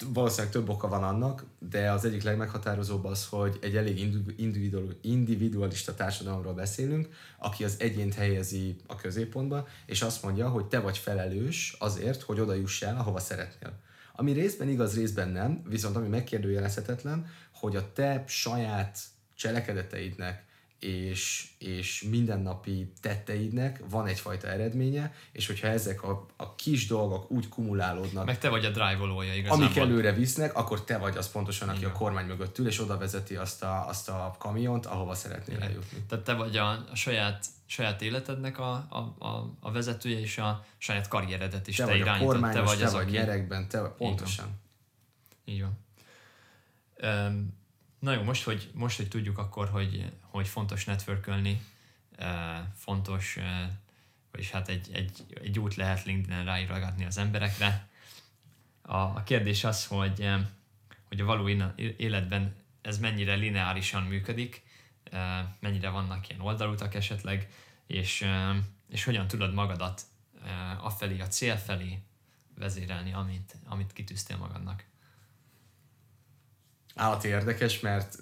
Valószínűleg több oka van annak, de az egyik legmeghatározóbb az, hogy egy elég individu- individual- individualista társadalomról beszélünk, aki az egyént helyezi a középpontba, és azt mondja, hogy te vagy felelős azért, hogy oda juss el, ahova szeretnél. Ami részben igaz, részben nem, viszont ami megkérdőjelezhetetlen, hogy a te saját cselekedeteidnek és, és mindennapi tetteidnek van egyfajta eredménye, és hogyha ezek a, a kis dolgok úgy kumulálódnak, Meg te vagy a drive-olója igazából. amik előre visznek, akkor te vagy az pontosan, aki Igen. a kormány mögött ül, és oda vezeti azt a, azt a kamiont, ahova szeretnél Igen. eljutni. Tehát te vagy a, a saját, saját életednek a, a, a, a vezetője, és a saját karrieredet is Te, te, irányítod. kormányos, te vagy te az, vagy aki... nyerekben, te vagy, pontosan. Így van. Um, na jó, most hogy, most, hogy tudjuk akkor, hogy, hogy fontos networkölni, uh, fontos, uh, vagyis hát egy, egy, egy út lehet LinkedIn-en ráírogatni az emberekre. A, a kérdés az, hogy, hogy a való életben ez mennyire lineárisan működik, mennyire vannak ilyen oldalutak esetleg, és, és hogyan tudod magadat afelé, a cél felé vezérelni, amit, amit kitűztél magadnak. állati érdekes, mert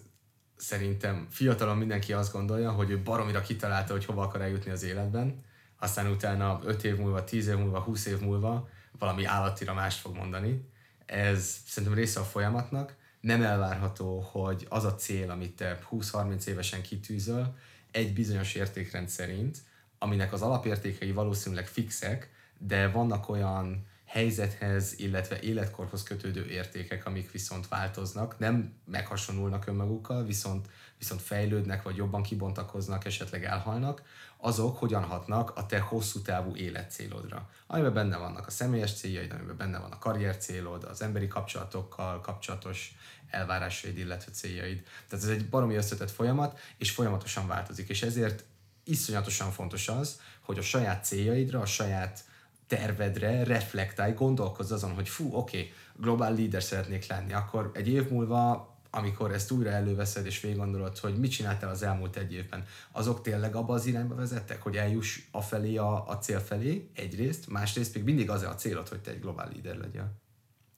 szerintem fiatalon mindenki azt gondolja, hogy ő baromira kitalálta, hogy hova akar eljutni az életben, aztán utána 5 év múlva, 10 év múlva, 20 év múlva valami állatira mást fog mondani. Ez szerintem része a folyamatnak. Nem elvárható, hogy az a cél, amit te 20-30 évesen kitűzöl, egy bizonyos értékrend szerint, aminek az alapértékei valószínűleg fixek, de vannak olyan helyzethez, illetve életkorhoz kötődő értékek, amik viszont változnak, nem meghasonulnak önmagukkal, viszont, viszont fejlődnek, vagy jobban kibontakoznak, esetleg elhalnak, azok hogyan hatnak a te hosszú távú életcélodra. Amiben benne vannak a személyes céljaid, amiben benne van a karrier célod, az emberi kapcsolatokkal kapcsolatos elvárásaid, illetve céljaid. Tehát ez egy baromi összetett folyamat, és folyamatosan változik, és ezért iszonyatosan fontos az, hogy a saját céljaidra, a saját tervedre reflektálj, gondolkozz azon, hogy fú, oké, okay, globál leader szeretnék lenni, akkor egy év múlva amikor ezt újra előveszed és végig gondolod, hogy mit csináltál az elmúlt egy évben, azok tényleg abba az irányba vezettek, hogy eljuss a felé a, a cél felé egyrészt, másrészt még mindig az a célod, hogy te egy globál líder legyél.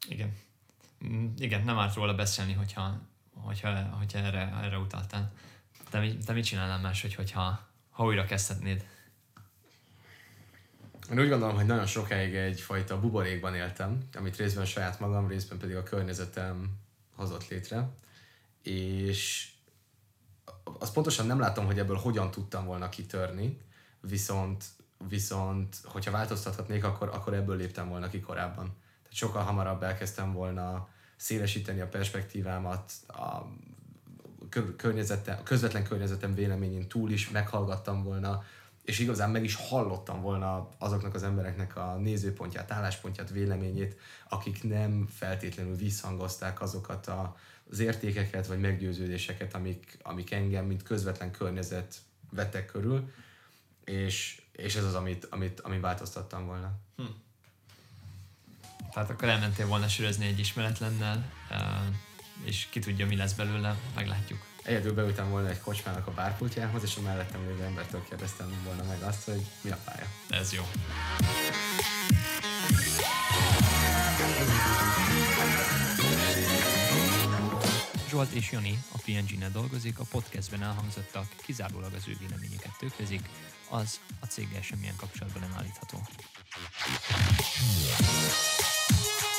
Igen. Mm, igen, nem árt róla beszélni, hogyha, hogyha, hogyha erre, erre utaltál. Te, te mit csinálnál máshogy, hogyha ha újra kezdhetnéd? Én úgy gondolom, hogy nagyon sokáig egyfajta buborékban éltem, amit részben saját magam, részben pedig a környezetem hozott létre, és azt pontosan nem látom, hogy ebből hogyan tudtam volna kitörni, viszont, viszont hogyha változtathatnék, akkor, akkor ebből léptem volna ki korábban. Tehát sokkal hamarabb elkezdtem volna szélesíteni a perspektívámat, a környezetem, közvetlen környezetem véleményén túl is meghallgattam volna, és igazán meg is hallottam volna azoknak az embereknek a nézőpontját, álláspontját, véleményét, akik nem feltétlenül visszhangozták azokat a, az értékeket vagy meggyőződéseket, amik, amik engem, mint közvetlen környezet vettek körül, és, és ez az, amit, amit, amit változtattam volna. Hm. Tehát akkor elmentél volna sűrözni egy ismeretlennel, és ki tudja, mi lesz belőle, meglátjuk. Egyedül beültem volna egy kocsmának a bárpultjához, és a mellettem lévő embertől kérdeztem volna meg azt, hogy mi a pálya. Ez jó. Zsolt és Jani a PNG-nél dolgozik, a podcastben elhangzottak kizárólag az ő véleményeket tükrözik, az a céggel semmilyen kapcsolatban nem állítható. Thank you.